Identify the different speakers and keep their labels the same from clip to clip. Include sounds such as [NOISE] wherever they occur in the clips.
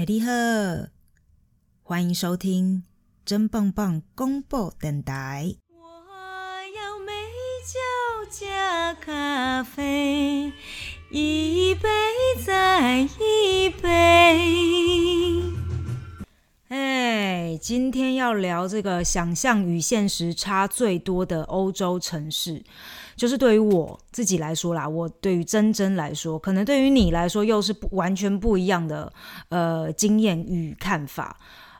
Speaker 1: 哎，你好，欢迎收听真棒棒公布电台。
Speaker 2: 我要美酒加咖啡，一杯再一杯。
Speaker 1: 哎，今天要聊这个想象与现实差最多的欧洲城市，就是对于我自己来说啦，我对于珍珍来说，可能对于你来说又是不完全不一样的呃经验与看法。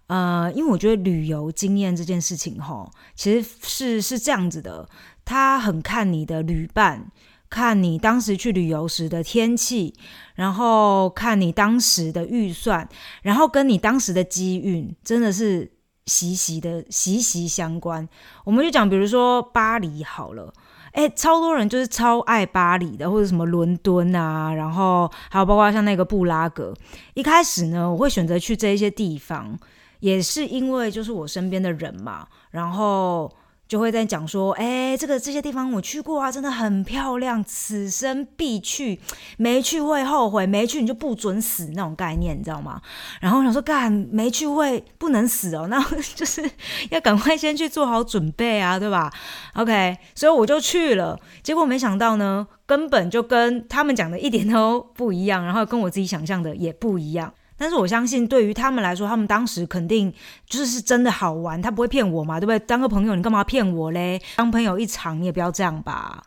Speaker 1: 呃，因为我觉得旅游经验这件事情，哈，其实是是这样子的，它很看你的旅伴。看你当时去旅游时的天气，然后看你当时的预算，然后跟你当时的机运，真的是息息的息息相关。我们就讲，比如说巴黎好了，哎，超多人就是超爱巴黎的，或者什么伦敦啊，然后还有包括像那个布拉格。一开始呢，我会选择去这一些地方，也是因为就是我身边的人嘛，然后。就会在讲说，哎，这个这些地方我去过啊，真的很漂亮，此生必去，没去会后悔，没去你就不准死那种概念，你知道吗？然后想说，干没去会不能死哦，那 [LAUGHS] 就是要赶快先去做好准备啊，对吧？OK，所以我就去了，结果没想到呢，根本就跟他们讲的一点都不一样，然后跟我自己想象的也不一样。但是我相信，对于他们来说，他们当时肯定就是是真的好玩，他不会骗我嘛，对不对？当个朋友，你干嘛骗我嘞？当朋友一场，你也不要这样吧。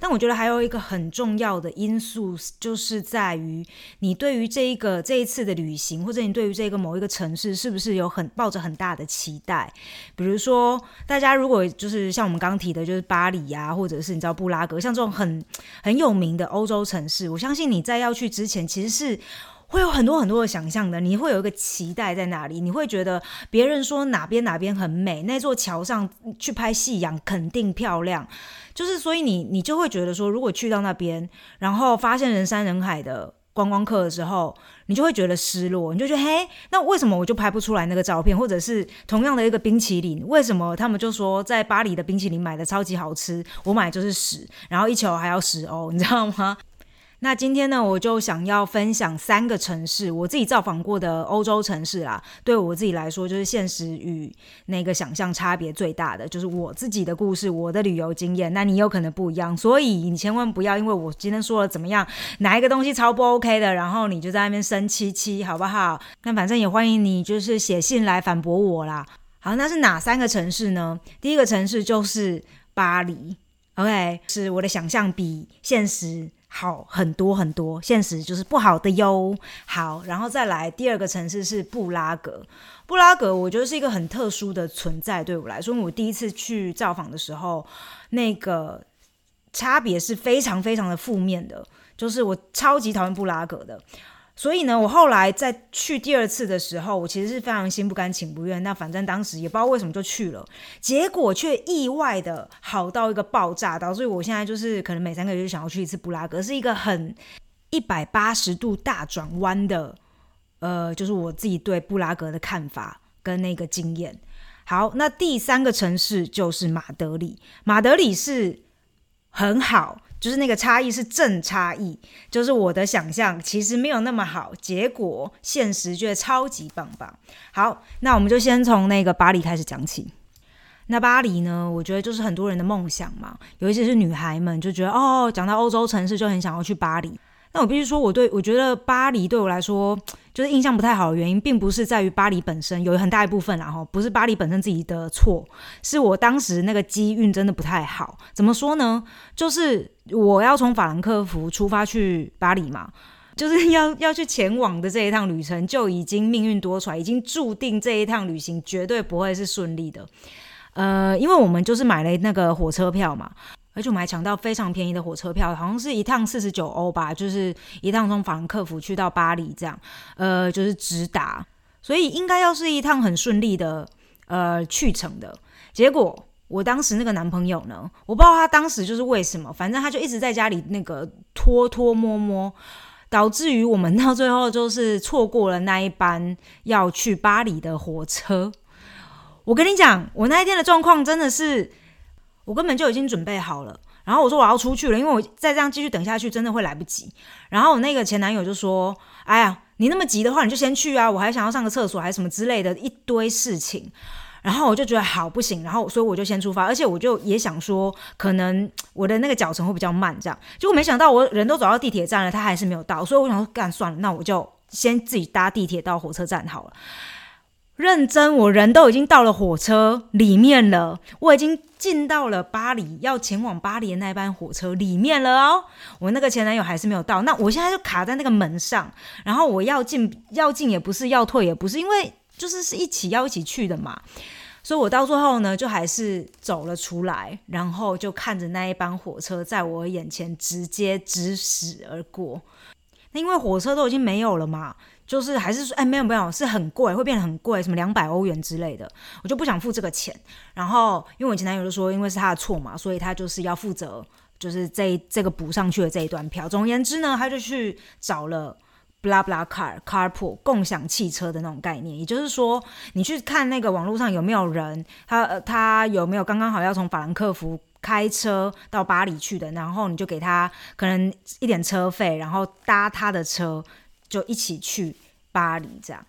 Speaker 1: 但我觉得还有一个很重要的因素，就是在于你对于这一个这一次的旅行，或者你对于这个某一个城市，是不是有很抱着很大的期待？比如说，大家如果就是像我们刚刚提的，就是巴黎呀，或者是你知道布拉格，像这种很很有名的欧洲城市，我相信你在要去之前，其实是。会有很多很多的想象的，你会有一个期待在那里，你会觉得别人说哪边哪边很美，那座桥上去拍夕阳肯定漂亮，就是所以你你就会觉得说，如果去到那边，然后发现人山人海的观光客的时候，你就会觉得失落，你就觉得嘿，那为什么我就拍不出来那个照片？或者是同样的一个冰淇淋，为什么他们就说在巴黎的冰淇淋买的超级好吃，我买就是屎，然后一球还要十欧，你知道吗？那今天呢，我就想要分享三个城市，我自己造访过的欧洲城市啦。对我自己来说，就是现实与那个想象差别最大的，就是我自己的故事，我的旅游经验。那你有可能不一样，所以你千万不要因为我今天说了怎么样，哪一个东西超不 OK 的，然后你就在那边生气气，好不好？那反正也欢迎你，就是写信来反驳我啦。好，那是哪三个城市呢？第一个城市就是巴黎，OK，是我的想象比现实。好很多很多，现实就是不好的哟。好，然后再来第二个城市是布拉格。布拉格我觉得是一个很特殊的存在，对我来说，因为我第一次去造访的时候，那个差别是非常非常的负面的，就是我超级讨厌布拉格的。所以呢，我后来再去第二次的时候，我其实是非常心不甘情不愿。那反正当时也不知道为什么就去了，结果却意外的好到一个爆炸，导致我现在就是可能每三个月就想要去一次布拉格，是一个很一百八十度大转弯的。呃，就是我自己对布拉格的看法跟那个经验。好，那第三个城市就是马德里，马德里是很好。就是那个差异是正差异，就是我的想象其实没有那么好，结果现实却超级棒棒。好，那我们就先从那个巴黎开始讲起。那巴黎呢，我觉得就是很多人的梦想嘛，有一些是女孩们就觉得哦，讲到欧洲城市就很想要去巴黎。那我必须说，我对我觉得巴黎对我来说就是印象不太好的原因，并不是在于巴黎本身，有很大一部分然后不是巴黎本身自己的错，是我当时那个机运真的不太好。怎么说呢？就是我要从法兰克福出发去巴黎嘛，就是 [LAUGHS] 要要去前往的这一趟旅程就已经命运多舛，已经注定这一趟旅行绝对不会是顺利的。呃，因为我们就是买了那个火车票嘛。而且我们还抢到非常便宜的火车票，好像是一趟四十九欧吧，就是一趟从法兰克福去到巴黎这样，呃，就是直达，所以应该要是一趟很顺利的呃去程的。结果我当时那个男朋友呢，我不知道他当时就是为什么，反正他就一直在家里那个拖拖摸摸，导致于我们到最后就是错过了那一班要去巴黎的火车。我跟你讲，我那一天的状况真的是。我根本就已经准备好了，然后我说我要出去了，因为我再这样继续等下去真的会来不及。然后我那个前男友就说：“哎呀，你那么急的话，你就先去啊，我还想要上个厕所，还是什么之类的一堆事情。然后我就觉得好不行，然后所以我就先出发，而且我就也想说，可能我的那个脚程会比较慢，这样。结果没想到我人都走到地铁站了，他还是没有到，所以我想说，干算了，那我就先自己搭地铁到火车站好了。认真，我人都已经到了火车里面了，我已经进到了巴黎，要前往巴黎的那班火车里面了哦。我那个前男友还是没有到，那我现在就卡在那个门上，然后我要进要进也不是，要退也不是，因为就是是一起要一起去的嘛。所以我到最后呢，就还是走了出来，然后就看着那一班火车在我眼前直接直驶而过。那因为火车都已经没有了嘛。就是还是说，哎，没有没有，是很贵，会变得很贵，什么两百欧元之类的，我就不想付这个钱。然后，因为我前男友就说，因为是他的错嘛，所以他就是要负责，就是这这个补上去的这一段票。总而言之呢，他就去找了 blah blah car carpool 共享汽车的那种概念，也就是说，你去看那个网络上有没有人，他他有没有刚刚好要从法兰克福开车到巴黎去的，然后你就给他可能一点车费，然后搭他的车。就一起去巴黎，这样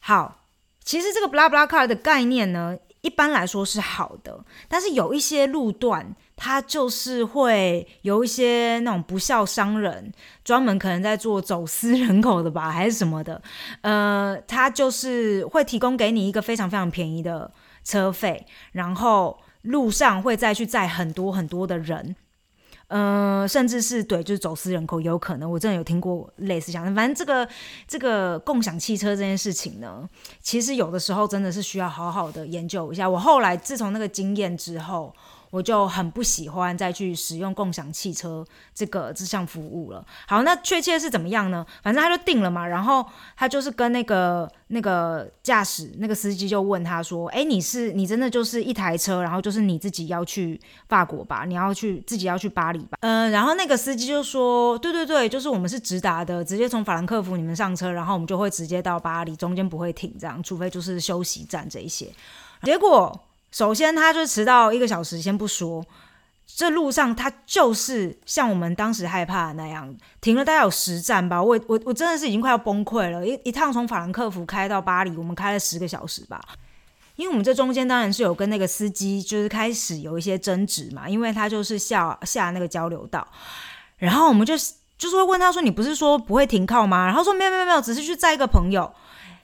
Speaker 1: 好。其实这个 blah blah car 的概念呢，一般来说是好的，但是有一些路段，它就是会有一些那种不孝商人，专门可能在做走私人口的吧，还是什么的。呃，他就是会提供给你一个非常非常便宜的车费，然后路上会再去载很多很多的人。嗯，甚至是对，就是走私人口有可能。我真的有听过类似讲，反正这个这个共享汽车这件事情呢，其实有的时候真的是需要好好的研究一下。我后来自从那个经验之后。我就很不喜欢再去使用共享汽车这个这项服务了。好，那确切是怎么样呢？反正他就定了嘛，然后他就是跟那个那个驾驶那个司机就问他说：“哎，你是你真的就是一台车，然后就是你自己要去法国吧？你要去自己要去巴黎吧？”嗯，然后那个司机就说：“对对对，就是我们是直达的，直接从法兰克福你们上车，然后我们就会直接到巴黎，中间不会停，这样，除非就是休息站这一些。”结果。首先，他就迟到一个小时，先不说，这路上他就是像我们当时害怕那样，停了大概有十站吧。我我我真的是已经快要崩溃了。一一趟从法兰克福开到巴黎，我们开了十个小时吧。因为我们这中间当然是有跟那个司机就是开始有一些争执嘛，因为他就是下下那个交流道，然后我们就就是会问他说：“你不是说不会停靠吗？”然后说：“没有没有没有，只是去载一个朋友。”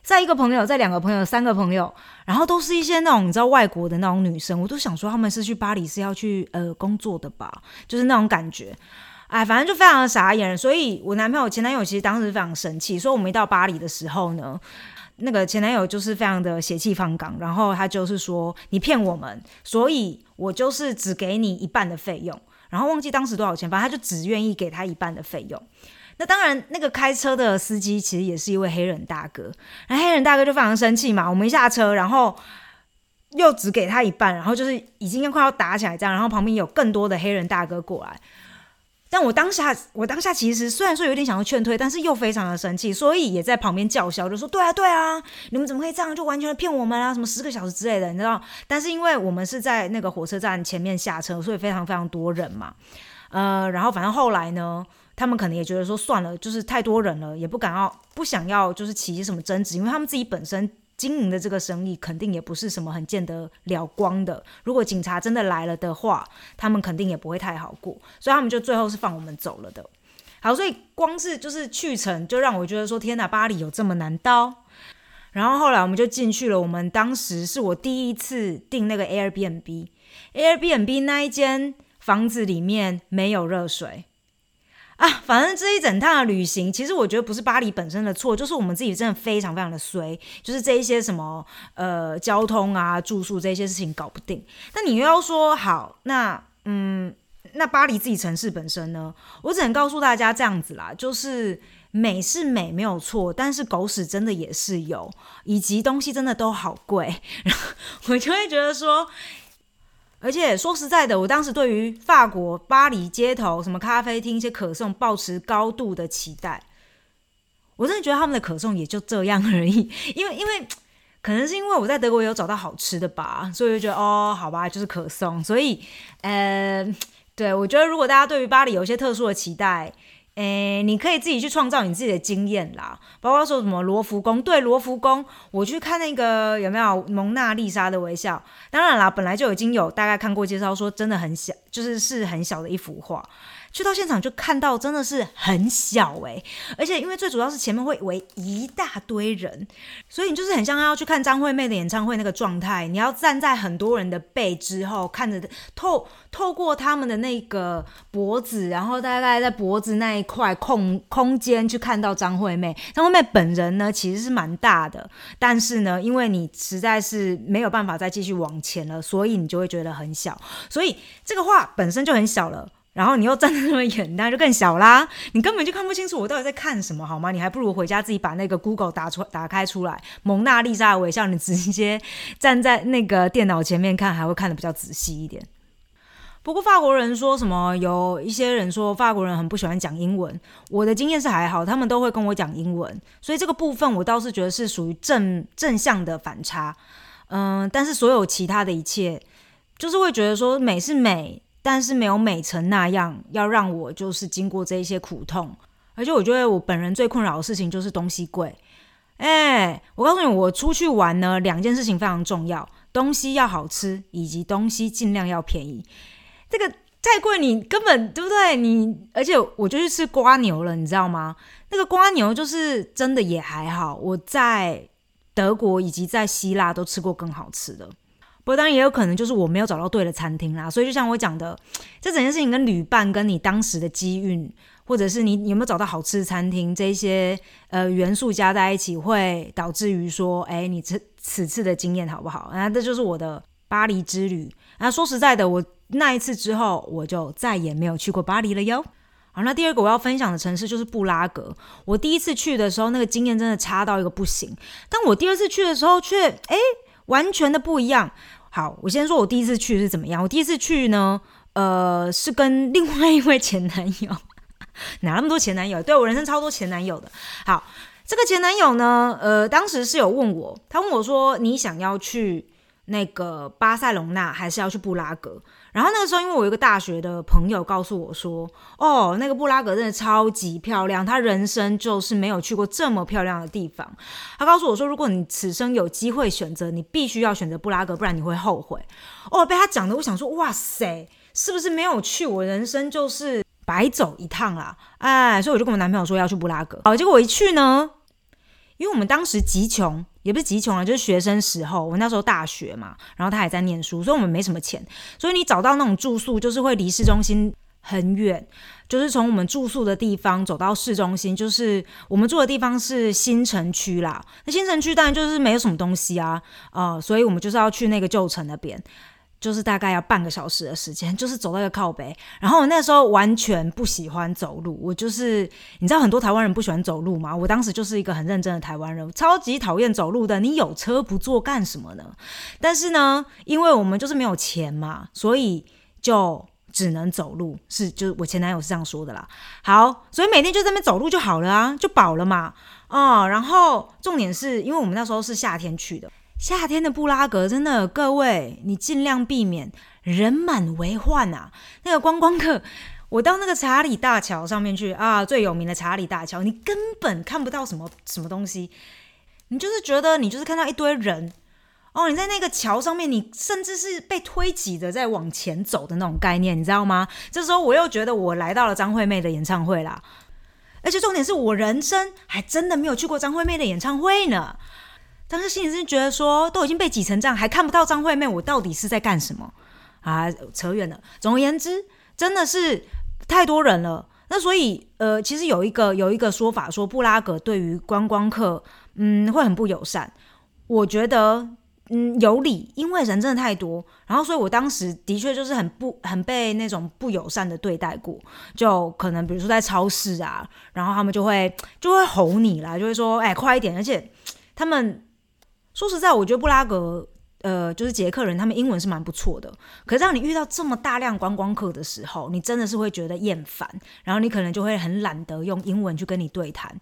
Speaker 1: 在一个朋友，在两个朋友，三个朋友，然后都是一些那种你知道外国的那种女生，我都想说他们是去巴黎是要去呃工作的吧，就是那种感觉，哎，反正就非常的傻眼。所以我男朋友前男友其实当时非常生气，说我们一到巴黎的时候呢，那个前男友就是非常的血气方刚，然后他就是说你骗我们，所以我就是只给你一半的费用，然后忘记当时多少钱，反正他就只愿意给他一半的费用。那当然，那个开车的司机其实也是一位黑人大哥，那黑人大哥就非常生气嘛。我们一下车，然后又只给他一半，然后就是已经快要打起来这样，然后旁边有更多的黑人大哥过来。但我当下，我当下其实虽然说有点想要劝退，但是又非常的生气，所以也在旁边叫嚣，就说：“对啊，对啊，你们怎么可以这样，就完全的骗我们啊？什么十个小时之类的，你知道？但是因为我们是在那个火车站前面下车，所以非常非常多人嘛。呃，然后反正后来呢。他们可能也觉得说算了，就是太多人了，也不敢要，不想要，就是起什么争执，因为他们自己本身经营的这个生意肯定也不是什么很见得了光的。如果警察真的来了的话，他们肯定也不会太好过，所以他们就最后是放我们走了的。好，所以光是就是去程就让我觉得说天哪，巴黎有这么难到？然后后来我们就进去了，我们当时是我第一次订那个 Airbnb，Airbnb 那一间房子里面没有热水。啊，反正这一整趟的旅行，其实我觉得不是巴黎本身的错，就是我们自己真的非常非常的衰，就是这一些什么呃交通啊、住宿这些事情搞不定。那你又要说好，那嗯，那巴黎自己城市本身呢？我只能告诉大家这样子啦，就是美是美没有错，但是狗屎真的也是有，以及东西真的都好贵，然 [LAUGHS] 后我就会觉得说。而且说实在的，我当时对于法国巴黎街头什么咖啡厅一些可颂，抱持高度的期待。我真的觉得他们的可颂也就这样而已，[LAUGHS] 因为因为 [TSK] 可能是因为我在德国有找到好吃的吧，所以就觉得哦，好吧，就是可颂。所以，呃，[TSK] 对我觉得如果大家对于巴黎有一些特殊的期待，诶，你可以自己去创造你自己的经验啦，包括说什么罗浮宫，对，罗浮宫，我去看那个有没有蒙娜丽莎的微笑，当然啦，本来就已经有大概看过介绍，说真的很小，就是是很小的一幅画。去到现场就看到真的是很小诶，而且因为最主要是前面会围一大堆人，所以你就是很像要去看张惠妹的演唱会那个状态，你要站在很多人的背之后，看着透透过他们的那个脖子，然后大概在脖子那一块空空间去看到张惠妹。张惠妹本人呢其实是蛮大的，但是呢，因为你实在是没有办法再继续往前了，所以你就会觉得很小。所以这个画本身就很小了。然后你又站在那么远，那就更小啦。[LAUGHS] 你根本就看不清楚我到底在看什么，好吗？你还不如回家自己把那个 Google 打出打开出来，蒙娜丽莎的微笑，你直接站在那个电脑前面看，还会看得比较仔细一点。不过法国人说什么，有一些人说法国人很不喜欢讲英文。我的经验是还好，他们都会跟我讲英文，所以这个部分我倒是觉得是属于正正向的反差。嗯，但是所有其他的一切，就是会觉得说美是美。但是没有美成那样，要让我就是经过这一些苦痛，而且我觉得我本人最困扰的事情就是东西贵。哎，我告诉你，我出去玩呢，两件事情非常重要：东西要好吃，以及东西尽量要便宜。这个太贵，你根本对不对？你而且我就去吃瓜牛了，你知道吗？那个瓜牛就是真的也还好，我在德国以及在希腊都吃过更好吃的。不过当然也有可能就是我没有找到对的餐厅啦，所以就像我讲的，这整件事情跟旅伴、跟你当时的机运，或者是你有没有找到好吃的餐厅，这些呃元素加在一起，会导致于说，哎，你此此次的经验好不好？啊，这就是我的巴黎之旅。啊，说实在的，我那一次之后，我就再也没有去过巴黎了哟。好，那第二个我要分享的城市就是布拉格。我第一次去的时候，那个经验真的差到一个不行，但我第二次去的时候却，哎。完全的不一样。好，我先说我第一次去是怎么样。我第一次去呢，呃，是跟另外一位前男友，[LAUGHS] 哪那么多前男友？对我人生超多前男友的。好，这个前男友呢，呃，当时是有问我，他问我说：“你想要去那个巴塞隆纳，还是要去布拉格？”然后那个时候，因为我有一个大学的朋友告诉我说：“哦，那个布拉格真的超级漂亮，他人生就是没有去过这么漂亮的地方。”他告诉我说：“如果你此生有机会选择，你必须要选择布拉格，不然你会后悔。”哦，被他讲的，我想说：“哇塞，是不是没有去，我人生就是白走一趟啦？”哎，所以我就跟我男朋友说要去布拉格。好，结果我一去呢，因为我们当时极穷。也不是极穷啊，就是学生时候，我那时候大学嘛，然后他也在念书，所以我们没什么钱，所以你找到那种住宿，就是会离市中心很远，就是从我们住宿的地方走到市中心，就是我们住的地方是新城区啦，那新城区当然就是没有什么东西啊，啊，所以我们就是要去那个旧城那边。就是大概要半个小时的时间，[LAUGHS] 就是走到一个靠北。然后我那时候完全不喜欢走路，我就是你知道很多台湾人不喜欢走路嘛？我当时就是一个很认真的台湾人，超级讨厌走路的。你有车不坐干什么呢？但是呢，因为我们就是没有钱嘛，所以就只能走路。是，就是我前男友是这样说的啦。好，所以每天就在那边走路就好了啊，就饱了嘛。哦，然后重点是因为我们那时候是夏天去的。夏天的布拉格真的，各位你尽量避免人满为患啊！那个观光客，我到那个查理大桥上面去啊，最有名的查理大桥，你根本看不到什么什么东西，你就是觉得你就是看到一堆人哦，你在那个桥上面，你甚至是被推挤的在往前走的那种概念，你知道吗？这时候我又觉得我来到了张惠妹的演唱会啦，而且重点是我人生还真的没有去过张惠妹的演唱会呢。当时心里是觉得说，都已经被挤成这样，还看不到张惠妹，我到底是在干什么啊？扯远了。总而言之，真的是太多人了。那所以，呃，其实有一个有一个说法，说布拉格对于观光客，嗯，会很不友善。我觉得，嗯，有理，因为人真的太多。然后，所以我当时的确就是很不很被那种不友善的对待过。就可能比如说在超市啊，然后他们就会就会吼你啦，就会说，哎，快一点。而且他们。说实在，我觉得布拉格，呃，就是捷克人，他们英文是蛮不错的。可是让你遇到这么大量观光客的时候，你真的是会觉得厌烦，然后你可能就会很懒得用英文去跟你对谈。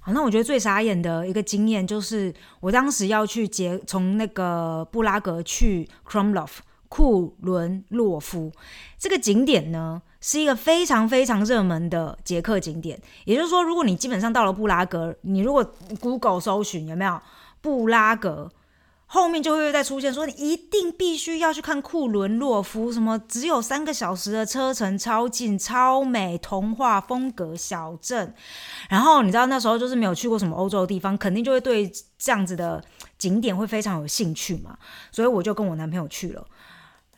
Speaker 1: 好，那我觉得最傻眼的一个经验就是，我当时要去捷，从那个布拉格去 Krumlov 库伦洛夫这个景点呢，是一个非常非常热门的捷克景点。也就是说，如果你基本上到了布拉格，你如果 Google 搜寻有没有布拉格？后面就会再出现说，你一定必须要去看库伦洛夫，什么只有三个小时的车程，超近、超美、童话风格小镇。然后你知道那时候就是没有去过什么欧洲的地方，肯定就会对这样子的景点会非常有兴趣嘛。所以我就跟我男朋友去了，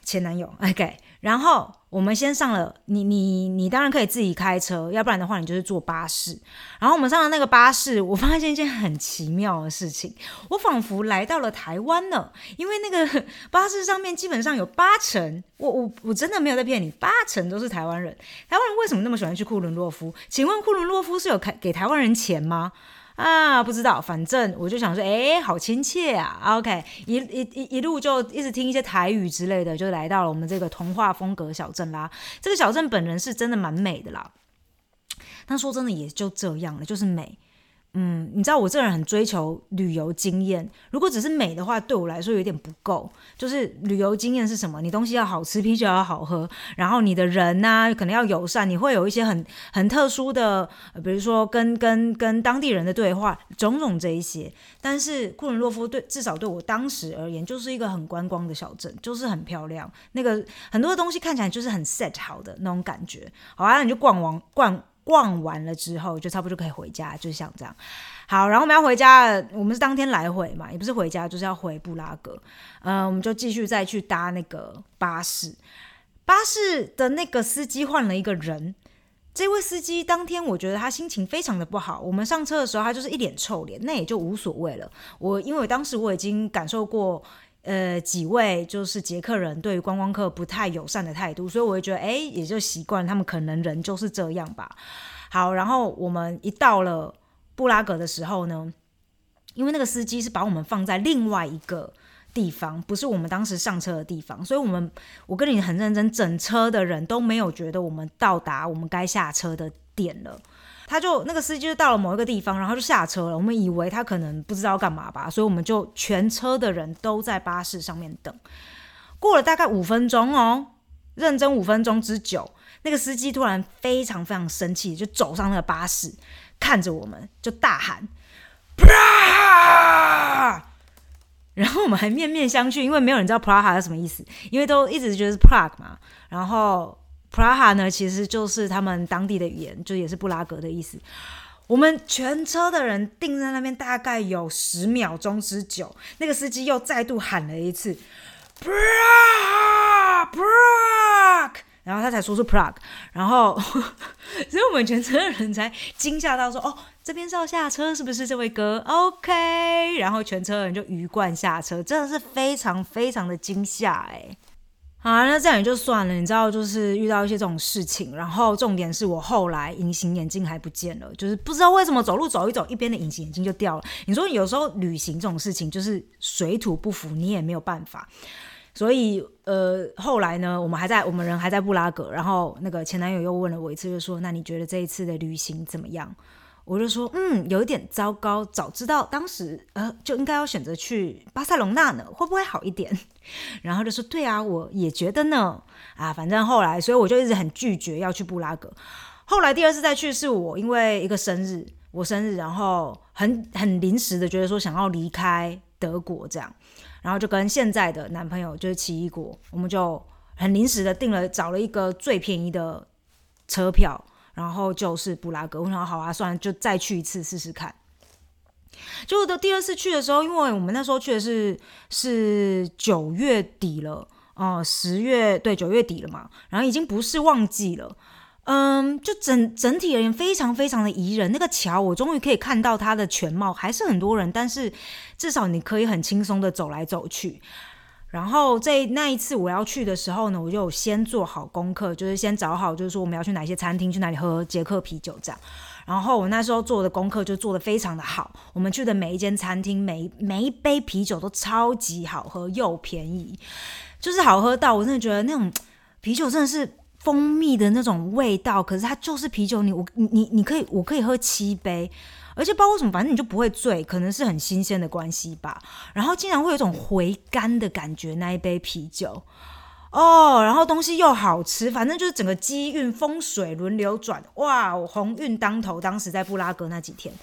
Speaker 1: 前男友，OK。然后我们先上了，你你你当然可以自己开车，要不然的话你就是坐巴士。然后我们上了那个巴士，我发现一件很奇妙的事情，我仿佛来到了台湾呢，因为那个 [LAUGHS] 巴士上面基本上有八成，我我我真的没有在骗你，八成都是台湾人。台湾人为什么那么喜欢去库伦洛夫？请问库伦洛夫是有开给台湾人钱吗？啊，不知道，反正我就想说，哎，好亲切啊！OK，一一一一路就一直听一些台语之类的，就来到了我们这个童话风格小镇啦。这个小镇本人是真的蛮美的啦，但说真的也就这样了，就是美。嗯，你知道我这人很追求旅游经验。如果只是美的话，对我来说有点不够。就是旅游经验是什么？你东西要好吃，啤酒要好喝，然后你的人呢，可能要友善，你会有一些很很特殊的，比如说跟跟跟当地人的对话，种种这一些。但是库伦洛夫对至少对我当时而言，就是一个很观光的小镇，就是很漂亮。那个很多东西看起来就是很 set 好的那种感觉。好啊，那你就逛完逛。逛完了之后，就差不多就可以回家，就是像这样。好，然后我们要回家，我们是当天来回嘛，也不是回家，就是要回布拉格。嗯，我们就继续再去搭那个巴士。巴士的那个司机换了一个人，这位司机当天我觉得他心情非常的不好。我们上车的时候，他就是一脸臭脸，那也就无所谓了。我因为当时我已经感受过。呃，几位就是捷克人对于观光客不太友善的态度，所以我会觉得，哎，也就习惯他们可能人就是这样吧。好，然后我们一到了布拉格的时候呢，因为那个司机是把我们放在另外一个地方，不是我们当时上车的地方，所以我们我跟你很认真，整车的人都没有觉得我们到达我们该下车的点了。他就那个司机就到了某一个地方，然后就下车了。我们以为他可能不知道干嘛吧，所以我们就全车的人都在巴士上面等。过了大概五分钟哦，认真五分钟之久，那个司机突然非常非常生气，就走上那个巴士，看着我们就大喊：“然后我们还面面相觑，因为没有人知道 “praha” 是什么意思，因为都一直觉得是 “prague” 嘛。然后。Praha 呢，其实就是他们当地的语言，就也是布拉格的意思。我们全车的人定在那边，大概有十秒钟之久。那个司机又再度喊了一次 “Prague”，然后他才说出 Prague，然后 [LAUGHS] 所以我们全车的人才惊吓到说：“哦，这边是要下车，是不是这位哥？”OK，然后全车人就鱼贯下车，真的是非常非常的惊吓哎。好，那这样也就算了。你知道，就是遇到一些这种事情，然后重点是我后来隐形眼镜还不见了，就是不知道为什么走路走一走，一边的隐形眼镜就掉了。你说有时候旅行这种事情，就是水土不服，你也没有办法。所以，呃，后来呢，我们还在，我们人还在布拉格，然后那个前男友又问了我一次，就说：“那你觉得这一次的旅行怎么样？”我就说，嗯，有一点糟糕。早知道当时，呃，就应该要选择去巴塞隆纳呢，会不会好一点？[LAUGHS] 然后就说，对啊，我也觉得呢。啊，反正后来，所以我就一直很拒绝要去布拉格。后来第二次再去，是我因为一个生日，我生日，然后很很临时的觉得说想要离开德国这样，然后就跟现在的男朋友就是奇异果，我们就很临时的订了，找了一个最便宜的车票。然后就是布拉格，我想好啊，算了，就再去一次试试看。结果的第二次去的时候，因为我们那时候去的是是九月底了，哦，十月对九月底了嘛，然后已经不是旺季了，嗯，就整整体而言非常非常的宜人。那个桥我终于可以看到它的全貌，还是很多人，但是至少你可以很轻松的走来走去。然后在那一次我要去的时候呢，我就先做好功课，就是先找好，就是说我们要去哪些餐厅，去哪里喝捷克啤酒这样。然后我那时候做的功课就做的非常的好，我们去的每一间餐厅，每每一杯啤酒都超级好喝又便宜，就是好喝到我真的觉得那种啤酒真的是蜂蜜的那种味道，可是它就是啤酒，你我你你你可以我可以喝七杯。而且包括什么，反正你就不会醉，可能是很新鲜的关系吧。然后竟然会有一种回甘的感觉，那一杯啤酒哦，然后东西又好吃，反正就是整个机运风水轮流转，哇，鸿运当头。当时在布拉格那几天，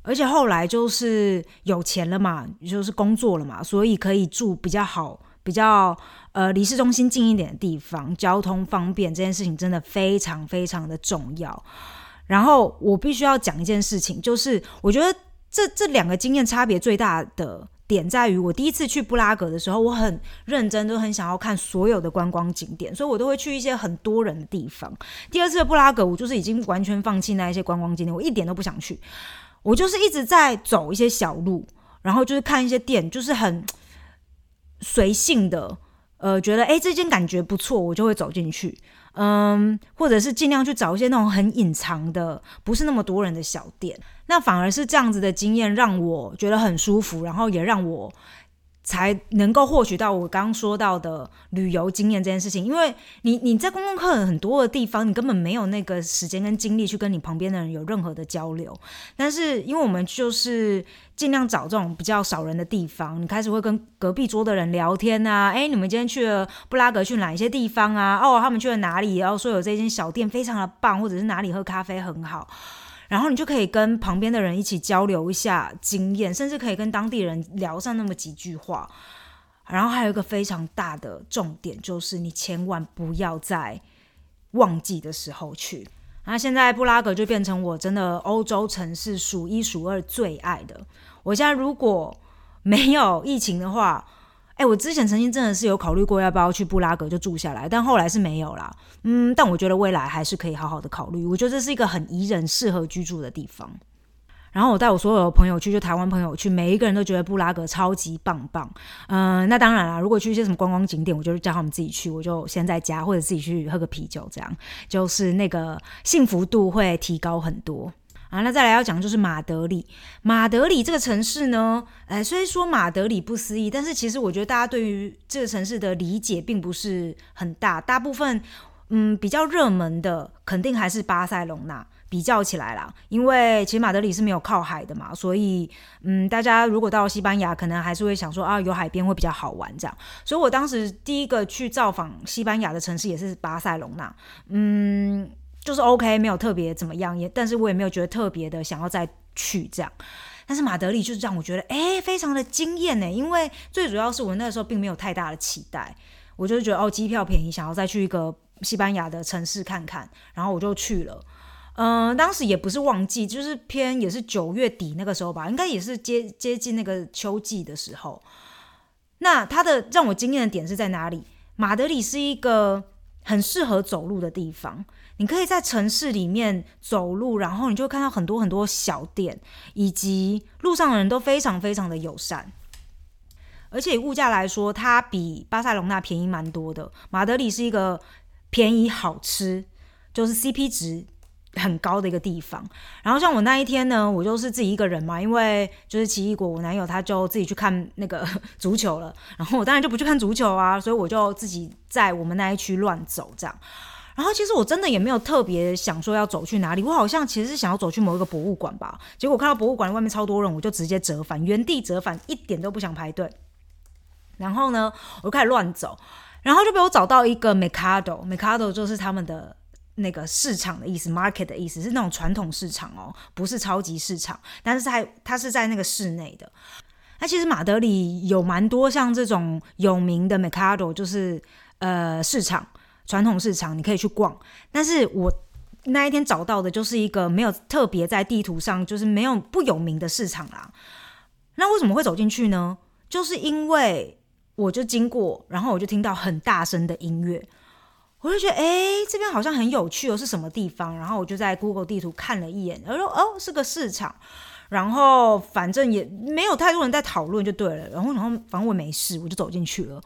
Speaker 1: 而且后来就是有钱了嘛，就是工作了嘛，所以可以住比较好、比较呃离市中心近一点的地方，交通方便，这件事情真的非常非常的重要。然后我必须要讲一件事情，就是我觉得这这两个经验差别最大的。点在于，我第一次去布拉格的时候，我很认真，都很想要看所有的观光景点，所以我都会去一些很多人的地方。第二次的布拉格，我就是已经完全放弃那一些观光景点，我一点都不想去，我就是一直在走一些小路，然后就是看一些店，就是很随性的，呃，觉得诶这间感觉不错，我就会走进去。嗯，或者是尽量去找一些那种很隐藏的，不是那么多人的小店，那反而是这样子的经验让我觉得很舒服，然后也让我。才能够获取到我刚刚说到的旅游经验这件事情，因为你你在公共课很多的地方，你根本没有那个时间跟精力去跟你旁边的人有任何的交流。但是因为我们就是尽量找这种比较少人的地方，你开始会跟隔壁桌的人聊天啊，诶，你们今天去了布拉格去哪一些地方啊？哦，他们去了哪里？然后说有这间小店非常的棒，或者是哪里喝咖啡很好。然后你就可以跟旁边的人一起交流一下经验，甚至可以跟当地人聊上那么几句话。然后还有一个非常大的重点，就是你千万不要在旺季的时候去。那现在布拉格就变成我真的欧洲城市数一数二最爱的。我现在如果没有疫情的话。哎，我之前曾经真的是有考虑过要不要去布拉格就住下来，但后来是没有啦。嗯，但我觉得未来还是可以好好的考虑。我觉得这是一个很宜人、适合居住的地方。然后我带我所有的朋友去，就台湾朋友去，每一个人都觉得布拉格超级棒棒。嗯，那当然啦，如果去一些什么观光景点，我就叫他们自己去，我就先在家或者自己去喝个啤酒，这样就是那个幸福度会提高很多。啊，那再来要讲就是马德里。马德里这个城市呢，哎，虽说马德里不思议，但是其实我觉得大家对于这个城市的理解并不是很大。大部分，嗯，比较热门的肯定还是巴塞隆纳。比较起来啦，因为其实马德里是没有靠海的嘛，所以，嗯，大家如果到西班牙，可能还是会想说啊，有海边会比较好玩这样。所以我当时第一个去造访西班牙的城市也是巴塞隆纳，嗯。就是 OK，没有特别怎么样，也但是我也没有觉得特别的想要再去这样。但是马德里就是让我觉得，哎，非常的惊艳呢。因为最主要是我那个时候并没有太大的期待，我就是觉得哦，机票便宜，想要再去一个西班牙的城市看看，然后我就去了。嗯，当时也不是旺季，就是偏也是九月底那个时候吧，应该也是接接近那个秋季的时候。那它的让我惊艳的点是在哪里？马德里是一个很适合走路的地方。你可以在城市里面走路，然后你就会看到很多很多小店，以及路上的人都非常非常的友善。而且物价来说，它比巴塞隆纳便宜蛮多的。马德里是一个便宜好吃，就是 CP 值很高的一个地方。然后像我那一天呢，我就是自己一个人嘛，因为就是奇异果，我男友他就自己去看那个 [LAUGHS] 足球了，然后我当然就不去看足球啊，所以我就自己在我们那一区乱走这样。然后其实我真的也没有特别想说要走去哪里，我好像其实是想要走去某一个博物馆吧。结果看到博物馆外面超多人，我就直接折返，原地折返，一点都不想排队。然后呢，我就开始乱走，然后就被我找到一个 Mercado，Mercado 就是他们的那个市场的意思，market 的意思是那种传统市场哦，不是超级市场，但是在它是在那个市内的。那其实马德里有蛮多像这种有名的 Mercado，就是呃市场。传统市场你可以去逛，但是我那一天找到的就是一个没有特别在地图上，就是没有不有名的市场啦。那为什么会走进去呢？就是因为我就经过，然后我就听到很大声的音乐，我就觉得哎，这边好像很有趣哦，是什么地方？然后我就在 Google 地图看了一眼，然后说哦，是个市场。然后反正也没有太多人在讨论，就对了。然后然后反正我没事，我就走进去了。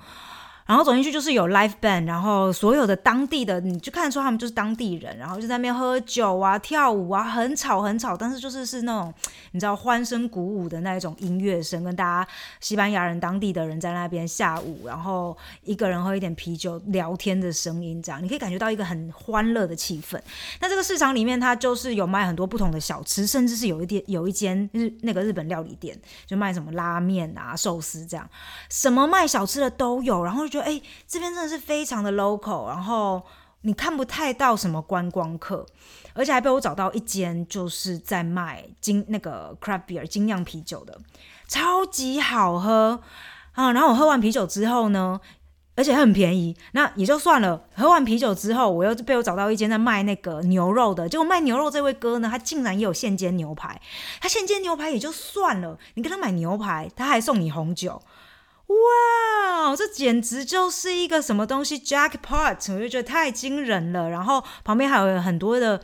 Speaker 1: 然后走进去就是有 live band，然后所有的当地的你就看得出他们就是当地人，然后就在那边喝酒啊、跳舞啊，很吵很吵，但是就是是那种你知道欢声鼓舞的那种音乐声，跟大家西班牙人当地的人在那边下午，然后一个人喝一点啤酒聊天的声音，这样你可以感觉到一个很欢乐的气氛。那这个市场里面，它就是有卖很多不同的小吃，甚至是有一点有一间日那个日本料理店，就卖什么拉面啊、寿司这样，什么卖小吃的都有，然后就觉哎，这边真的是非常的 local，然后你看不太到什么观光客，而且还被我找到一间就是在卖精那个 craft beer 精酿啤酒的，超级好喝啊！然后我喝完啤酒之后呢？而且很便宜，那也就算了。喝完啤酒之后，我又被我找到一间在卖那个牛肉的。结果卖牛肉这位哥呢，他竟然也有现煎牛排。他现煎牛排也就算了，你跟他买牛排，他还送你红酒。哇，这简直就是一个什么东西 jackpot！我就觉得太惊人了。然后旁边还有很多的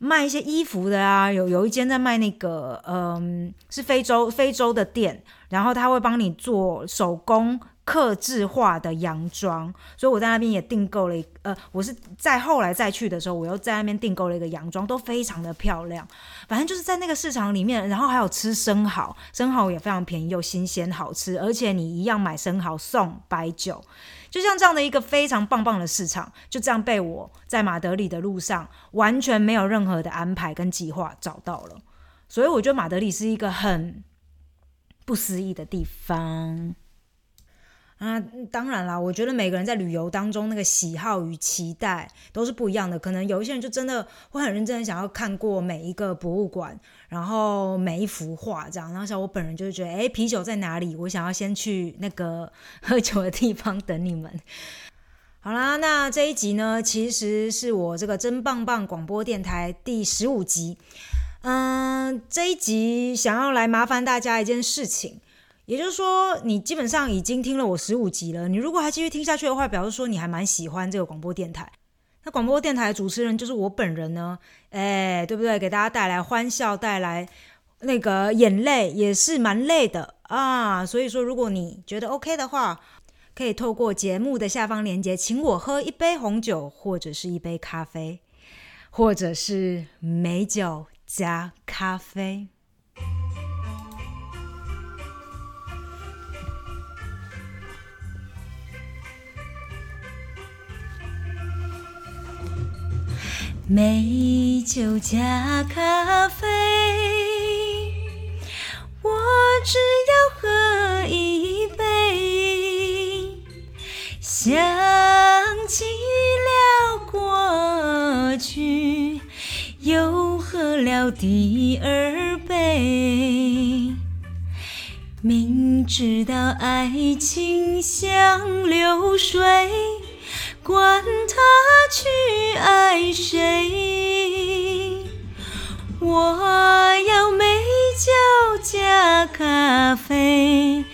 Speaker 1: 卖一些衣服的啊，有有一间在卖那个，嗯，是非洲非洲的店，然后他会帮你做手工。克制化的洋装，所以我在那边也订购了。呃，我是在后来再去的时候，我又在那边订购了一个洋装，都非常的漂亮。反正就是在那个市场里面，然后还有吃生蚝，生蚝也非常便宜又新鲜好吃，而且你一样买生蚝送白酒，就像这样的一个非常棒棒的市场，就这样被我在马德里的路上完全没有任何的安排跟计划找到了。所以我觉得马德里是一个很不思议的地方。啊，当然啦，我觉得每个人在旅游当中那个喜好与期待都是不一样的。可能有一些人就真的会很认真的想要看过每一个博物馆，然后每一幅画这样。然后像我本人就是觉得，哎，啤酒在哪里？我想要先去那个 [LAUGHS] 喝酒的地方等你们。好啦，那这一集呢，其实是我这个真棒棒广播电台第十五集。嗯，这一集想要来麻烦大家一件事情。也就是说，你基本上已经听了我十五集了。你如果还继续听下去的话，表示说你还蛮喜欢这个广播电台。那广播电台主持人就是我本人呢，哎，对不对？给大家带来欢笑，带来那个眼泪，也是蛮累的啊。所以说，如果你觉得 OK 的话，可以透过节目的下方链接，请我喝一杯红酒，或者是一杯咖啡，或者是美酒加咖啡。
Speaker 2: 美酒加咖啡，我只要喝一杯。想起了过去，又喝了第二杯。明知道爱情像流水。管他去爱谁？我要美酒加咖啡